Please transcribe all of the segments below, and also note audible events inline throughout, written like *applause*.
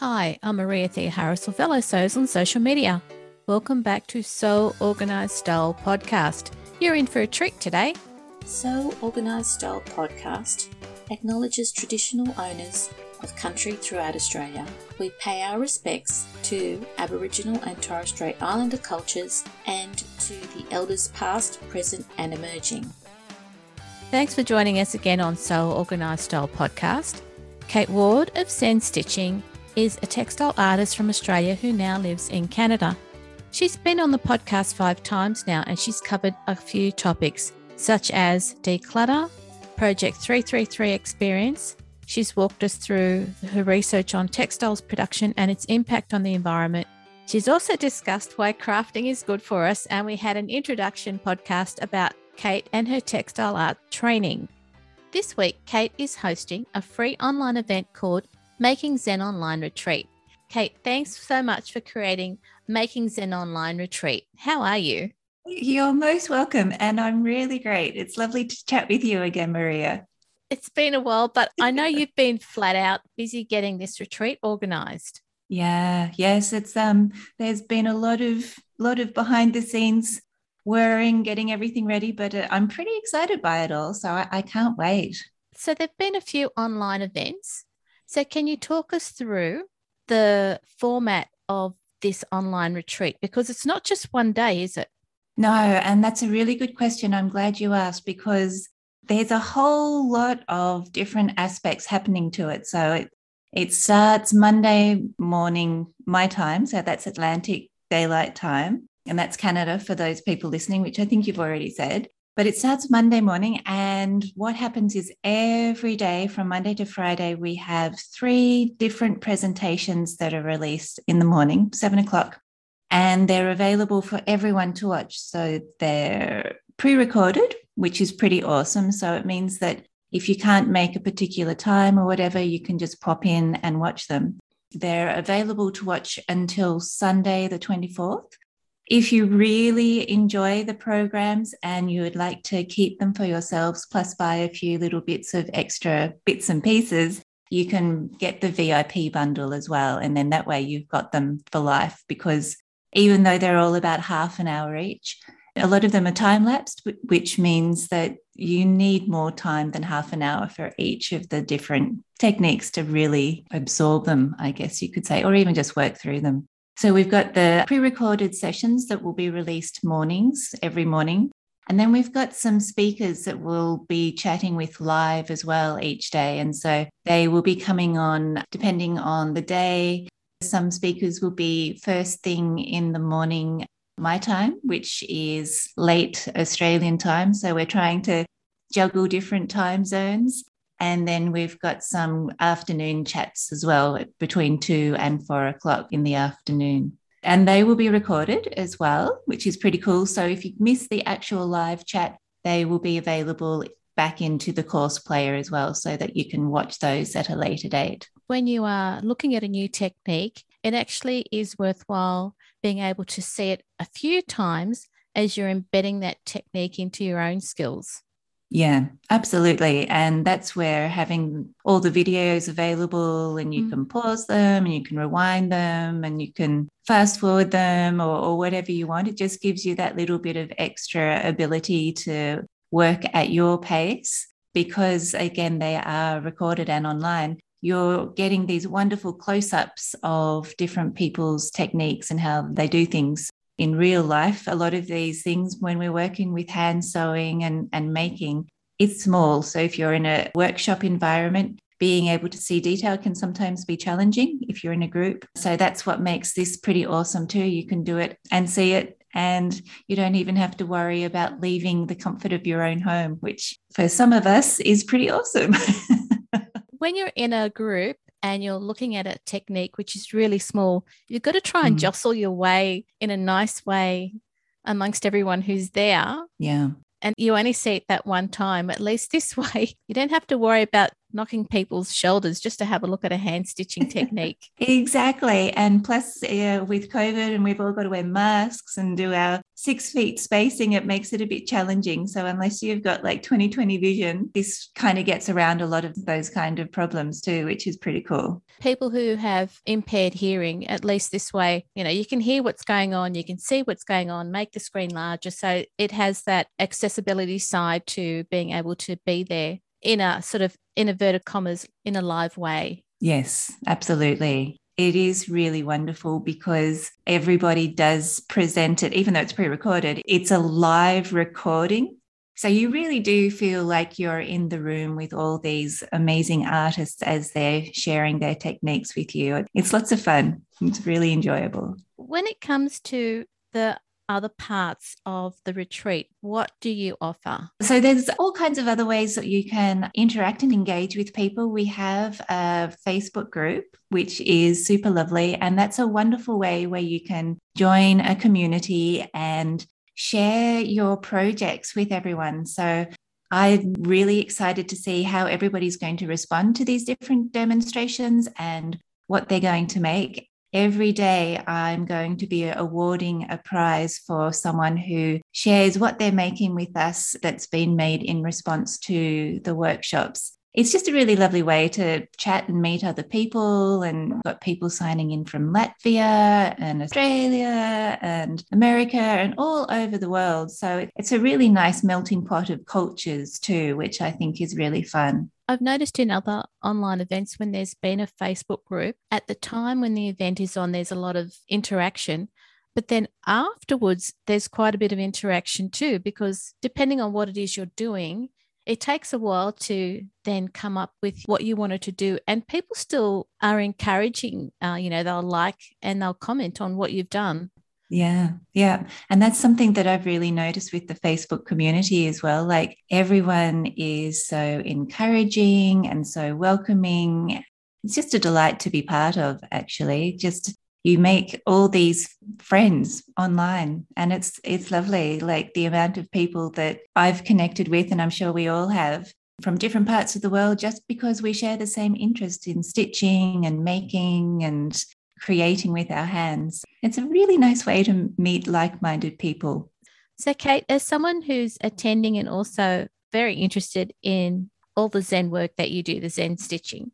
Hi, I'm Maria Theoharis of VeloSews on social media. Welcome back to Sew Organised Style Podcast. You're in for a treat today. Sew Organised Style Podcast acknowledges traditional owners of country throughout Australia. We pay our respects to Aboriginal and Torres Strait Islander cultures and to the elders past, present, and emerging. Thanks for joining us again on Sew Organised Style Podcast. Kate Ward of Zen Stitching is a textile artist from Australia who now lives in Canada. She's been on the podcast five times now and she's covered a few topics such as declutter, Project 333 experience. She's walked us through her research on textiles production and its impact on the environment. She's also discussed why crafting is good for us, and we had an introduction podcast about Kate and her textile art training. This week, Kate is hosting a free online event called Making Zen Online Retreat. Kate, thanks so much for creating Making Zen Online Retreat. How are you? You're most welcome. And I'm really great. It's lovely to chat with you again, Maria. It's been a while, but I know *laughs* you've been flat out busy getting this retreat organized. Yeah, yes, it's um there's been a lot of lot of behind the scenes worrying, getting everything ready, but uh, I'm pretty excited by it all. So I, I can't wait. So there've been a few online events. So, can you talk us through the format of this online retreat? Because it's not just one day, is it? No, and that's a really good question. I'm glad you asked because there's a whole lot of different aspects happening to it. So, it, it starts Monday morning, my time. So, that's Atlantic Daylight Time. And that's Canada for those people listening, which I think you've already said. But it starts Monday morning. And what happens is every day from Monday to Friday, we have three different presentations that are released in the morning, seven o'clock. And they're available for everyone to watch. So they're pre recorded, which is pretty awesome. So it means that if you can't make a particular time or whatever, you can just pop in and watch them. They're available to watch until Sunday, the 24th. If you really enjoy the programs and you would like to keep them for yourselves, plus buy a few little bits of extra bits and pieces, you can get the VIP bundle as well. And then that way you've got them for life because even though they're all about half an hour each, a lot of them are time lapsed, which means that you need more time than half an hour for each of the different techniques to really absorb them, I guess you could say, or even just work through them. So we've got the pre recorded sessions that will be released mornings, every morning. And then we've got some speakers that will be chatting with live as well each day. And so they will be coming on depending on the day. Some speakers will be first thing in the morning, my time, which is late Australian time. So we're trying to juggle different time zones. And then we've got some afternoon chats as well between two and four o'clock in the afternoon. And they will be recorded as well, which is pretty cool. So if you miss the actual live chat, they will be available back into the course player as well so that you can watch those at a later date. When you are looking at a new technique, it actually is worthwhile being able to see it a few times as you're embedding that technique into your own skills. Yeah, absolutely. And that's where having all the videos available and you mm. can pause them and you can rewind them and you can fast forward them or, or, whatever you want. It just gives you that little bit of extra ability to work at your pace because, again, they are recorded and online. You're getting these wonderful close ups of different people's techniques and how they do things in real life, a lot of these things when we're working with hand sewing and, and making, it's small. So if you're in a workshop environment, being able to see detail can sometimes be challenging if you're in a group. So that's what makes this pretty awesome too. You can do it and see it, and you don't even have to worry about leaving the comfort of your own home, which for some of us is pretty awesome. *laughs* when you're in a group, and you're looking at a technique which is really small, you've got to try and mm. jostle your way in a nice way amongst everyone who's there. Yeah. And you only see it that one time. At least this *laughs* way, you don't have to worry about knocking people's shoulders just to have a look at a hand stitching *laughs* technique. exactly. And plus, uh, with COVID, and we've all got to wear masks and do our six feet spacing, it makes it a bit challenging. So, unless you've got like 2020 vision, this kind of gets around a lot of those kind of problems too, which is pretty cool. People who have impaired hearing, at least this way, you know, you can hear what's going on, you can see what's going on, make the screen larger. So, it has that accessibility side to being able to be there in a sort of in inverted commas in a live way. Yes, absolutely. It is really wonderful because everybody does present it, even though it's pre recorded, it's a live recording. So you really do feel like you're in the room with all these amazing artists as they're sharing their techniques with you. It's lots of fun. It's really enjoyable. When it comes to the other parts of the retreat? What do you offer? So, there's all kinds of other ways that you can interact and engage with people. We have a Facebook group, which is super lovely. And that's a wonderful way where you can join a community and share your projects with everyone. So, I'm really excited to see how everybody's going to respond to these different demonstrations and what they're going to make every day I'm going to be awarding a prize for someone who shares what they're making with us that's been made in response to the workshops. It's just a really lovely way to chat and meet other people and got people signing in from Latvia and Australia and America and all over the world. So it's a really nice melting pot of cultures too, which I think is really fun. I've noticed in other online events when there's been a Facebook group, at the time when the event is on, there's a lot of interaction. But then afterwards, there's quite a bit of interaction too, because depending on what it is you're doing, it takes a while to then come up with what you wanted to do. And people still are encouraging, uh, you know, they'll like and they'll comment on what you've done. Yeah, yeah. And that's something that I've really noticed with the Facebook community as well. Like everyone is so encouraging and so welcoming. It's just a delight to be part of, actually. Just you make all these friends online and it's it's lovely like the amount of people that I've connected with and I'm sure we all have from different parts of the world just because we share the same interest in stitching and making and creating with our hands. It's a really nice way to meet like minded people. So, Kate, as someone who's attending and also very interested in all the Zen work that you do, the Zen stitching,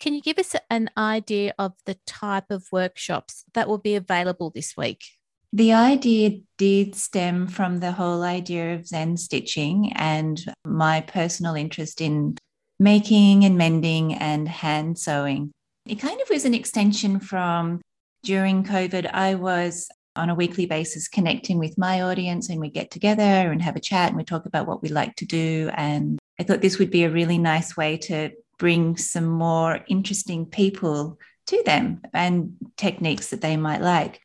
can you give us an idea of the type of workshops that will be available this week? The idea did stem from the whole idea of Zen stitching and my personal interest in making and mending and hand sewing. It kind of was an extension from during COVID, I was on a weekly basis connecting with my audience and we get together and have a chat and we talk about what we like to do. And I thought this would be a really nice way to bring some more interesting people to them and techniques that they might like.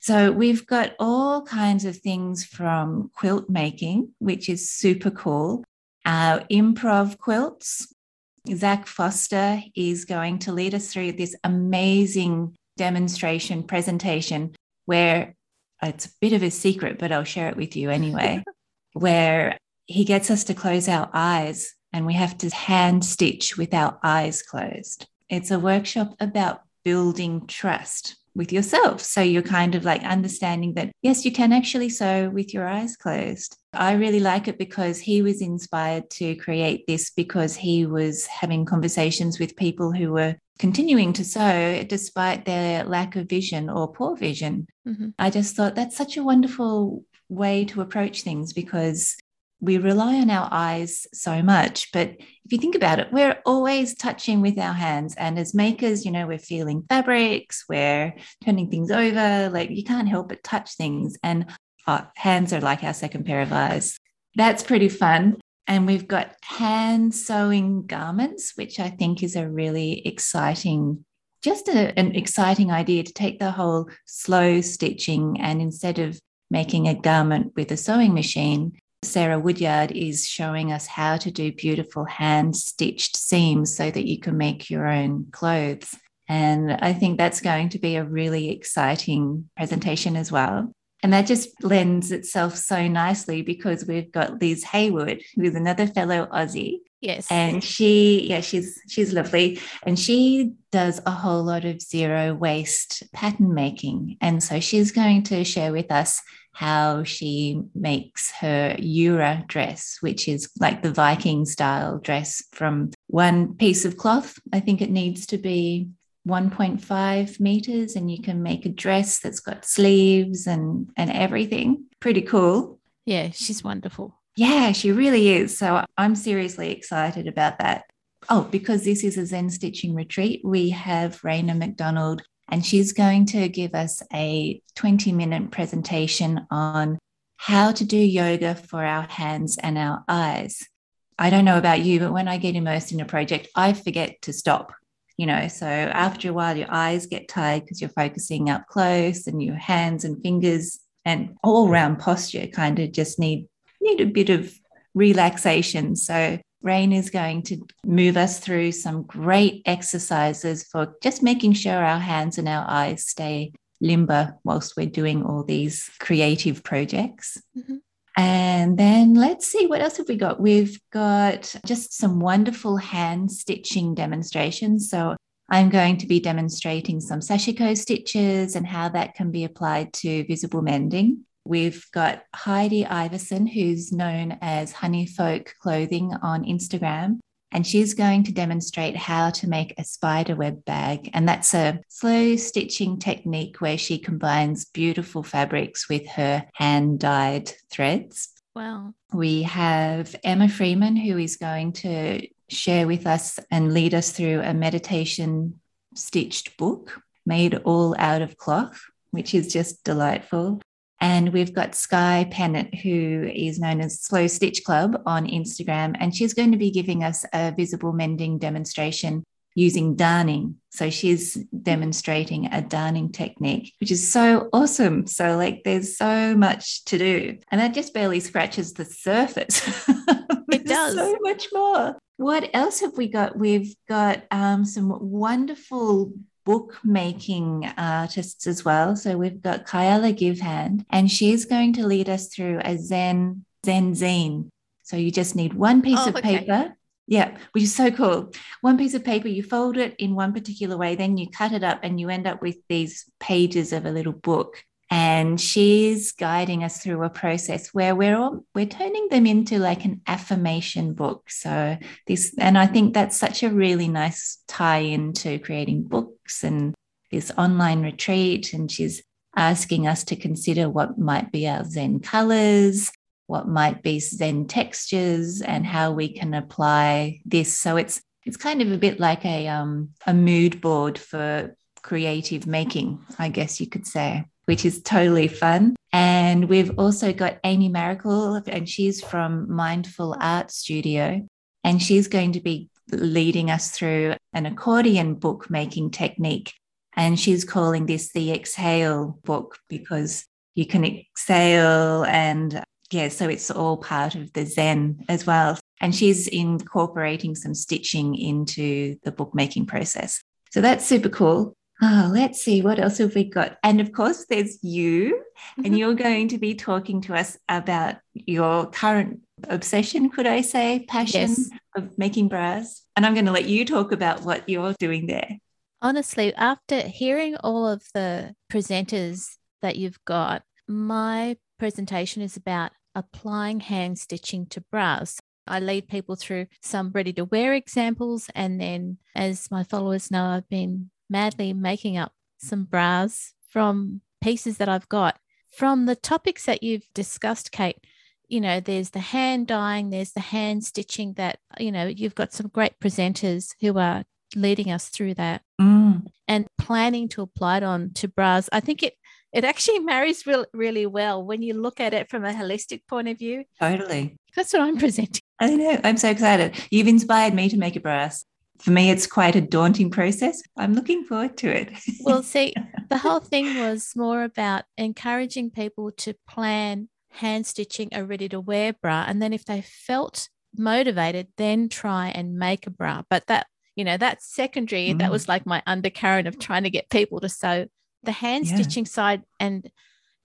So we've got all kinds of things from quilt making, which is super cool, our improv quilts, Zak Foster is going to lead us through this amazing demonstration presentation where it's a bit of a secret, but I'll share it with you anyway, *laughs* where he gets us to close our eyes and we have to hand stitch with our eyes closed. It's a workshop about building trust with yourself. So you're kind of like understanding that, yes, you can actually sew with your eyes closed. I really like it because he was inspired to create this because he was having conversations with people who were continuing to sew despite their lack of vision or poor vision. Mm-hmm. I just thought that's such a wonderful way to approach things because we rely on our eyes so much. But if you think about it, we're always touching with our hands. And as makers, you know, we're feeling fabrics, we're turning things over. Like you can't help but touch things. And our hands are like our second pair of eyes. That's pretty fun. And we've got hand sewing garments, which I think is a really exciting, just a, an exciting idea to take the whole slow stitching and instead of making a garment with a sewing machine, Sarah Woodyard is showing us how to do beautiful hand stitched seams so that you can make your own clothes. And I think that's going to be a really exciting presentation as well. And that just lends itself so nicely because we've got Liz Haywood, who is another fellow Aussie, Yes. And she, yeah, she's she's lovely. And she does a whole lot of zero waste pattern making. And so she's going to share with us how she makes her Jura dress, which is like the Viking style dress from one piece of cloth. I think it needs to be 1.5 meters, and you can make a dress that's got sleeves and, and everything. Pretty cool. Yeah, she's wonderful. Yeah, she really is. So I'm seriously excited about that. Oh, because this is a Zen stitching retreat, we have Raina McDonald and she's going to give us a 20 minute presentation on how to do yoga for our hands and our eyes. I don't know about you, but when I get immersed in a project, I forget to stop. You know, so after a while, your eyes get tired because you're focusing up close, and your hands and fingers and all round posture kind of just need need a bit of relaxation. So Rain is going to move us through some great exercises for just making sure our hands and our eyes stay limber whilst we're doing all these creative projects. Mm-hmm. And then let's see what else have we got. We've got just some wonderful hand stitching demonstrations. So I'm going to be demonstrating some sashiko stitches and how that can be applied to visible mending. We've got Heidi Iverson, who's known as Honey Folk Clothing on Instagram. And she's going to demonstrate how to make a spider web bag. And that's a slow stitching technique where she combines beautiful fabrics with her hand dyed threads. Wow. We have Emma Freeman, who is going to share with us and lead us through a meditation stitched book made all out of cloth, which is just delightful. And we've got Sky Pennant, who is known as Slow Stitch Club on Instagram. And she's going to be giving us a visible mending demonstration using darning. So she's demonstrating a darning technique, which is so awesome. So, like, there's so much to do. And that just barely scratches the surface. *laughs* it does. So much more. What else have we got? We've got um, some wonderful bookmaking uh, artists as well. So we've got Kyla Givehand, and she's going to lead us through a Zen Zen zine. So you just need one piece oh, of okay. paper. Yeah, which is so cool. One piece of paper, you fold it in one particular way, then you cut it up, and you end up with these pages of a little book and she's guiding us through a process where we're all, we're turning them into like an affirmation book. So this and i think that's such a really nice tie into creating books and this online retreat. And she's asking us to consider what might be our zen colors what might be zen textures and how we can apply this. So it's it's kind of a bit like a um a mood board for creative making i guess you could say which is totally fun. And we've also got Amy Maricle, and she's from Mindful Art Studio. And she's going to be leading us through an accordion bookmaking technique. And she's calling this the exhale book because you can exhale and yeah, so it's all part of the Zen as well. And she's incorporating some stitching into the bookmaking process. So that's super cool. Oh, let's see, what else have we got? And of course, there's you, mm-hmm. and you're going to be talking to us about your current obsession, could I say, passion yes. of making bras. And I'm going to let you talk about what you're doing there. Honestly, after hearing all of the presenters that you've got, my presentation is about applying hand stitching to bras. I lead people through some ready to wear examples. And then, as my followers know, I've been madly making up some bras from pieces that I've got. From the topics that you've discussed, Kate, you know, there's the hand dyeing, there's the hand stitching that, you know, you've got some great presenters who are leading us through that mm. and planning to apply it on to bras. I think it it actually *laughs* marries real, really well when you look at it from a holistic point of view. Totally. That's what I'm presenting. I know. I'm so excited. You've inspired me to make a brass for me, it's quite a daunting process. I'm looking forward to it. well, *laughs* see, the whole thing was more about encouraging people to plan hand stitching a ready to wear bra. And then if they felt motivated, then try and make a bra. But that, you know, that's secondary. Mm. That was like my undercurrent of trying to get people to sew the hand yeah. stitching side and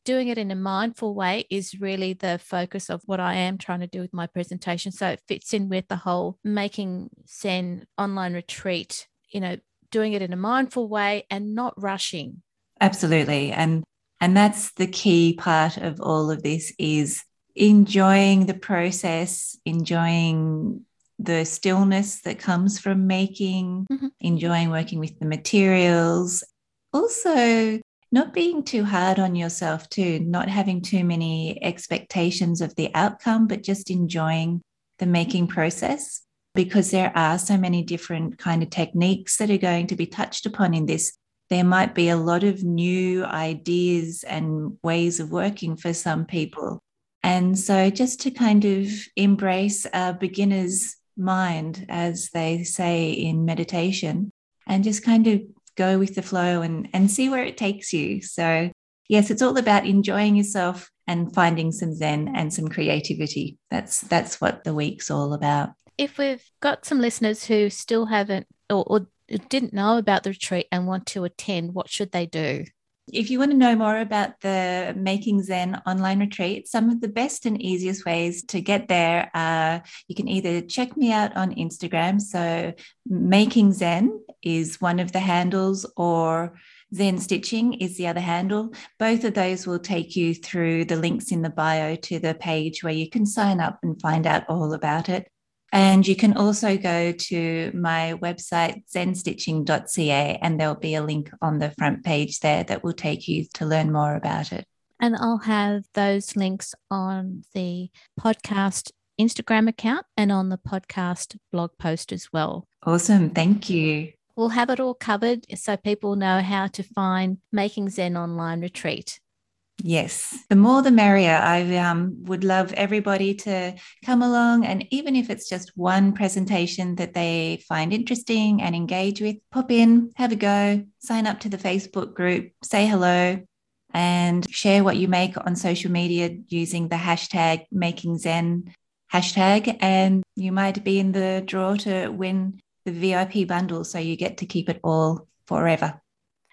doing it in a mindful way is really the focus of what I am trying to do with my presentation. So it fits in with the whole making Zen online retreat, you know, doing it in a mindful way and not rushing. Absolutely. And and that's the key part of all of this is enjoying the process, enjoying the stillness that comes from making, mm-hmm. enjoying working with the materials. Also, not being too hard on yourself, too, not having too many expectations of the outcome, but just enjoying the making process because there are so many different kind of techniques that are going to be touched upon in this. There might be a lot of new ideas and ways of working for some people. And so just to kind of embrace a beginner's mind, as they say in meditation, and just kind of go with the flow and, and see where it takes you. So, yes, it's all about enjoying yourself and finding some zen and some creativity. That's that's what the week's all about. If we've got some listeners who still haven't or, or didn't know about the retreat and want to attend, what should they do? If you want to know more about the Making Zen online retreat, some of the best and easiest ways to get there are you can either check me out on Instagram. So, Making Zen is one of the handles, or Zen Stitching is the other handle. Both of those will take you through the links in the bio to the page where you can sign up and find out all about it. And you can also go to my website, zenstitching.ca, and there'll be a link on the front page there that will take you to learn more about it. And I'll have those links on the podcast Instagram account and on the podcast blog post as well. Awesome. Thank you. We'll have it all covered so people know how to find Making Zen Online Retreat. Yes, the more the merrier. I um, would love everybody to come along, and even if it's just one presentation that they find interesting and engage with, pop in, have a go, sign up to the Facebook group, say hello, and share what you make on social media using the hashtag Making Zen hashtag, and you might be in the draw to win the VIP bundle, so you get to keep it all forever.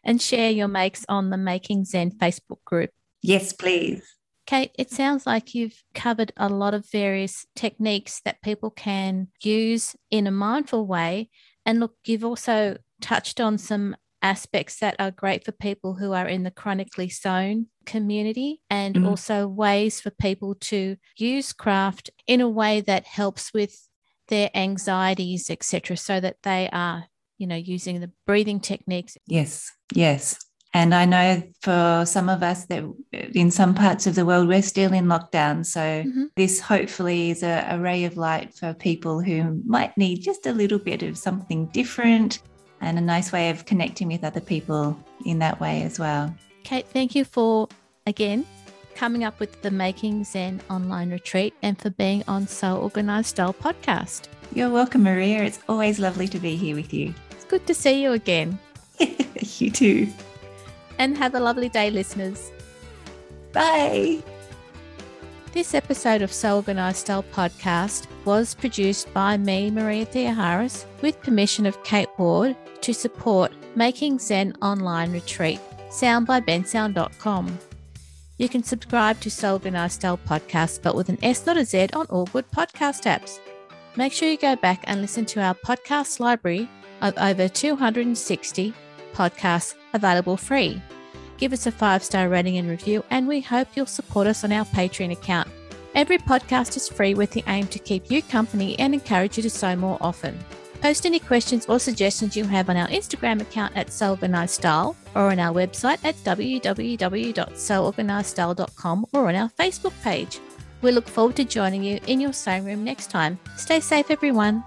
And share your makes on the Making Zen Facebook group. Yes, please. Kate, it sounds like you've covered a lot of various techniques that people can use in a mindful way. And look, you've also touched on some aspects that are great for people who are in the chronically sewn community and mm also ways for people to use craft in a way that helps with their anxieties etc so that they are you know using the breathing techniques yes yes and I know for some of us that in some parts of the world, we're still in lockdown. So mm-hmm. this hopefully is a, a ray of light for people who might need just a little bit of something different and a nice way of connecting with other people in that way as well. Kate, thank you for again coming up with the Making Zen online retreat and for being on Sew Organized Style podcast. You're welcome, Maria. It's always lovely to be here with you. It's good to see you again. *laughs* you too and have a lovely day, listeners. Bye. This episode of Sew Organized Style podcast was produced by me, Maria Theoharis, with permission of Kate Ward to support Making Zen Online Retreat. Sound by bensound.com. You can subscribe to Sew Organized Style podcast, but with an S, not a Z, on all good podcast apps. Make sure you go back and listen to our podcast library of over 260 podcasts available free. Give us a five star rating and review, and we hope you'll support us on our Patreon account. Every podcast is free with the aim to keep you company and encourage you to sew more often. Post any questions or suggestions you have on our Instagram account at Style or on our website at www.seworganizedstyle.com or on our Facebook page. We look forward to joining you in your sewing room next time. Stay safe, everyone.